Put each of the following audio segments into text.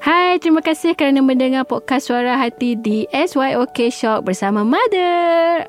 Hai, terima kasih kerana mendengar podcast Suara Hati di SYOK Shock bersama Mother.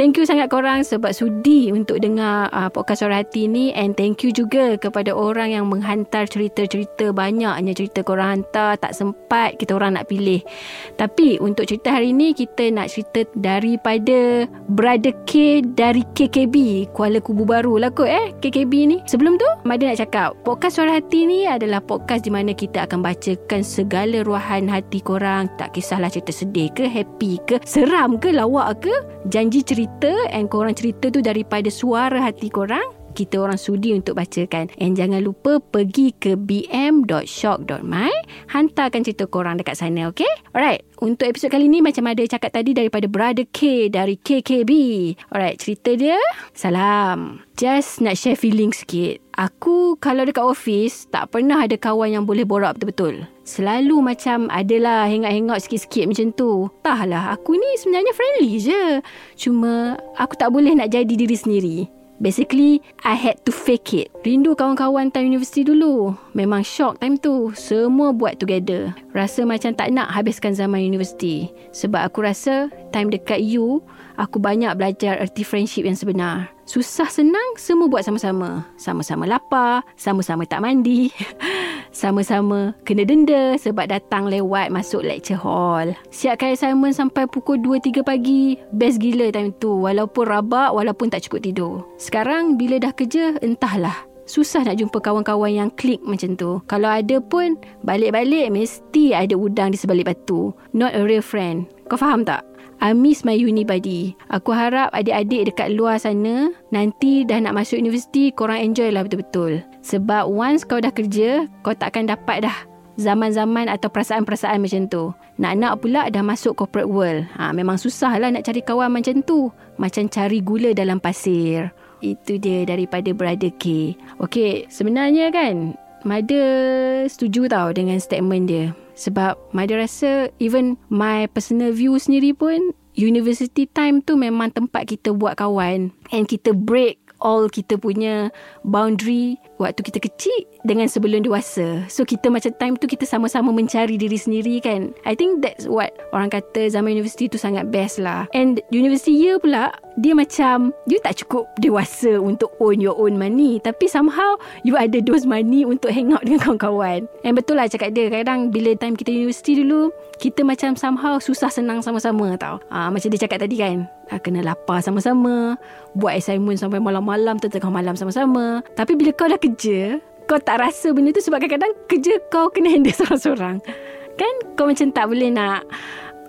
Thank you sangat korang sebab sudi untuk dengar uh, podcast Suara Hati ni and thank you juga kepada orang yang menghantar cerita-cerita banyaknya cerita korang hantar tak sempat kita orang nak pilih. Tapi untuk cerita hari ni kita nak cerita daripada Brother K dari KKB Kuala Kubu Baru lah kot eh KKB ni. Sebelum tu Mada nak cakap podcast Suara Hati ni adalah podcast di mana kita akan bacakan segala ruahan hati korang tak kisahlah cerita sedih ke happy ke seram ke lawak ke janji cerita cerita and korang cerita tu daripada suara hati korang kita orang sudi untuk bacakan and jangan lupa pergi ke bm.shock.my hantarkan cerita korang dekat sana okay alright untuk episod kali ni macam ada cakap tadi daripada Brother K dari KKB alright cerita dia salam just nak share feeling sikit aku kalau dekat office tak pernah ada kawan yang boleh borak betul-betul Selalu macam adalah hengak-hengak sikit-sikit macam tu. Entahlah, aku ni sebenarnya friendly je. Cuma aku tak boleh nak jadi diri sendiri. Basically, I had to fake it. Rindu kawan-kawan time universiti dulu. Memang shock time tu. Semua buat together. Rasa macam tak nak habiskan zaman universiti. Sebab aku rasa time dekat you, aku banyak belajar erti friendship yang sebenar. Susah senang, semua buat sama-sama. Sama-sama lapar, sama-sama tak mandi. Sama-sama kena denda sebab datang lewat masuk lecture hall. Siapkan assignment sampai pukul 2-3 pagi. Best gila time tu. Walaupun rabak, walaupun tak cukup tidur. Sekarang bila dah kerja, entahlah. Susah nak jumpa kawan-kawan yang klik macam tu. Kalau ada pun, balik-balik mesti ada udang di sebalik batu. Not a real friend. Kau faham tak? I miss my uni buddy. Aku harap adik-adik dekat luar sana nanti dah nak masuk universiti korang enjoy lah betul-betul. Sebab once kau dah kerja, kau takkan dapat dah zaman-zaman atau perasaan-perasaan macam tu. Nak-nak pula dah masuk corporate world. Ha, memang susah lah nak cari kawan macam tu. Macam cari gula dalam pasir. Itu dia daripada Brother K. Okay, sebenarnya kan, Mada setuju tau dengan statement dia. Sebab Mada rasa even my personal view sendiri pun university time tu memang tempat kita buat kawan and kita break all kita punya boundary waktu kita kecil dengan sebelum dewasa. So kita macam time tu kita sama-sama mencari diri sendiri kan. I think that's what orang kata zaman universiti tu sangat best lah. And university year pula dia macam you tak cukup dewasa untuk own your own money tapi somehow you ada those money untuk hang out dengan kawan-kawan. And betul lah cakap dia kadang bila time kita universiti dulu kita macam somehow susah senang sama-sama tau. Ah macam dia cakap tadi kan. Ah, kena lapar sama-sama, buat assignment sampai malam-malam tengah malam sama-sama. Tapi bila kau dah kerja Kau tak rasa benda tu Sebab kadang-kadang Kerja kau kena handle seorang-seorang Kan kau macam tak boleh nak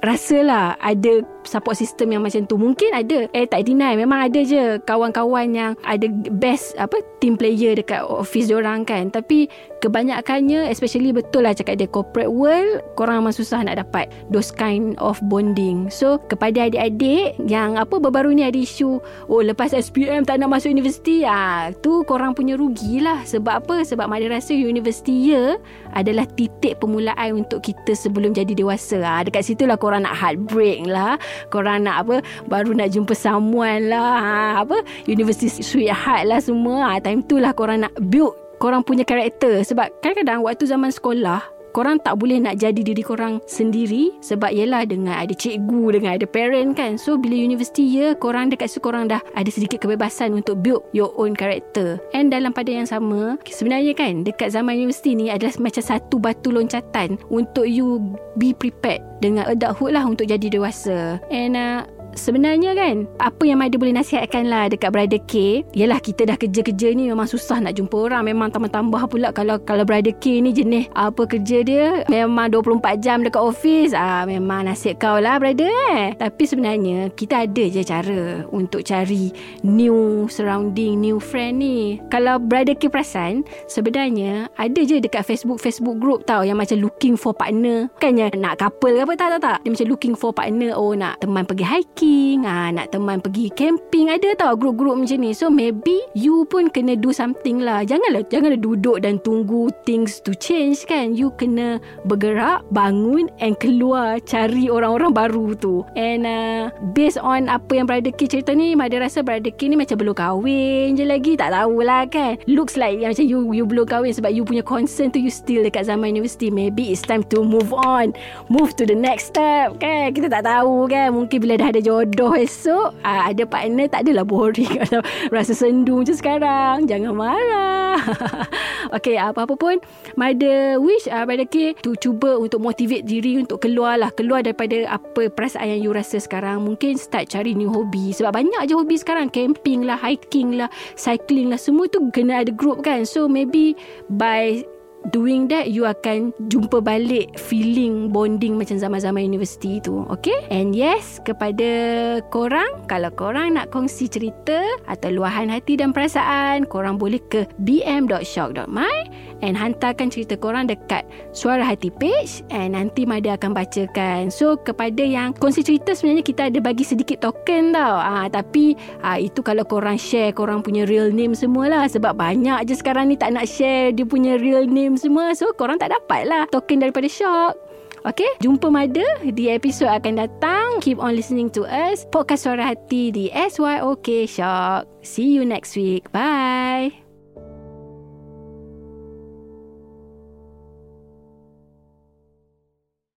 Rasalah Ada support system yang macam tu. Mungkin ada eh tak deny. Memang ada je kawan-kawan yang ada best apa team player dekat office orang kan. Tapi kebanyakannya especially betul lah cakap dia corporate world korang memang susah nak dapat those kind of bonding. So kepada adik-adik yang apa baru-baru ni ada isu oh lepas SPM tak nak masuk universiti ah tu korang punya rugi lah. Sebab apa? Sebab mak rasa universiti ya adalah titik permulaan untuk kita sebelum jadi dewasa. Ah dekat situ lah korang nak heartbreak lah korang nak apa baru nak jumpa someone lah ha, apa university sweetheart lah semua. Ha, time tu lah korang nak build korang punya karakter sebab kadang-kadang waktu zaman sekolah korang tak boleh nak jadi diri korang sendiri sebab yelah dengan ada cikgu dengan ada parent kan. So bila universiti ya korang dekat situ korang dah ada sedikit kebebasan untuk build your own character. And dalam pada yang sama sebenarnya kan dekat zaman universiti ni adalah macam satu batu loncatan untuk you be prepared dengan adulthood lah untuk jadi dewasa. And uh, sebenarnya kan apa yang Mada boleh nasihatkan lah dekat Brother K Yelah kita dah kerja-kerja ni memang susah nak jumpa orang. Memang tambah-tambah pula kalau kalau Brother K ni jenis apa kerja dia memang 24 jam dekat office. Ah memang nasib kau lah brother eh. Tapi sebenarnya kita ada je cara untuk cari new surrounding new friend ni. Kalau Brother K perasan sebenarnya ada je dekat Facebook Facebook group tau yang macam looking for partner. Bukannya nak couple ke apa tak tak tak. Dia macam looking for partner. Oh nak teman pergi hiking ah nak teman pergi camping ada tau group-group macam ni. So maybe you pun kena do something lah. Janganlah janganlah duduk dan tunggu things to change kan. You kena bergerak bangun and keluar cari orang-orang baru tu. And uh, based on apa yang Brother K cerita ni Mada rasa Brother K ni macam belum kahwin je lagi. Tak tahulah kan. Looks like macam you you belum kahwin sebab you punya concern tu you still dekat zaman universiti maybe it's time to move on. Move to the next step kan. Kita tak tahu kan. Mungkin bila dah ada jodoh esok uh, ada partner tak adalah boring. Kalau rasa sendu macam sekarang jangan marah. Okay apa-apa pun. Mada wish uh, Mada K To cuba untuk motivate diri Untuk keluar lah. Keluar daripada Apa perasaan yang you rasa sekarang. Mungkin start cari new hobby. Sebab banyak je hobi sekarang. Camping lah Hiking lah Cycling lah. Semua tu kena ada group kan. So maybe By doing that you akan jumpa balik feeling bonding macam zaman-zaman universiti tu okay? And yes kepada korang kalau korang nak kongsi cerita atau luahan hati dan perasaan korang boleh ke bm.shock.my and hantarkan cerita korang dekat suara hati page and nanti Mada akan bacakan. So kepada yang kongsi cerita sebenarnya kita ada bagi sedikit token tau. Ah, tapi ah, itu kalau korang share korang punya real name semualah. Sebab banyak je sekarang ni tak nak share dia punya real name semua. So korang tak dapat lah Token daripada Shock. Okay Jumpa Mada Di episod akan datang. Keep on listening to us. Podcast Suara Hati Di SYOK Shock. See you next week. Bye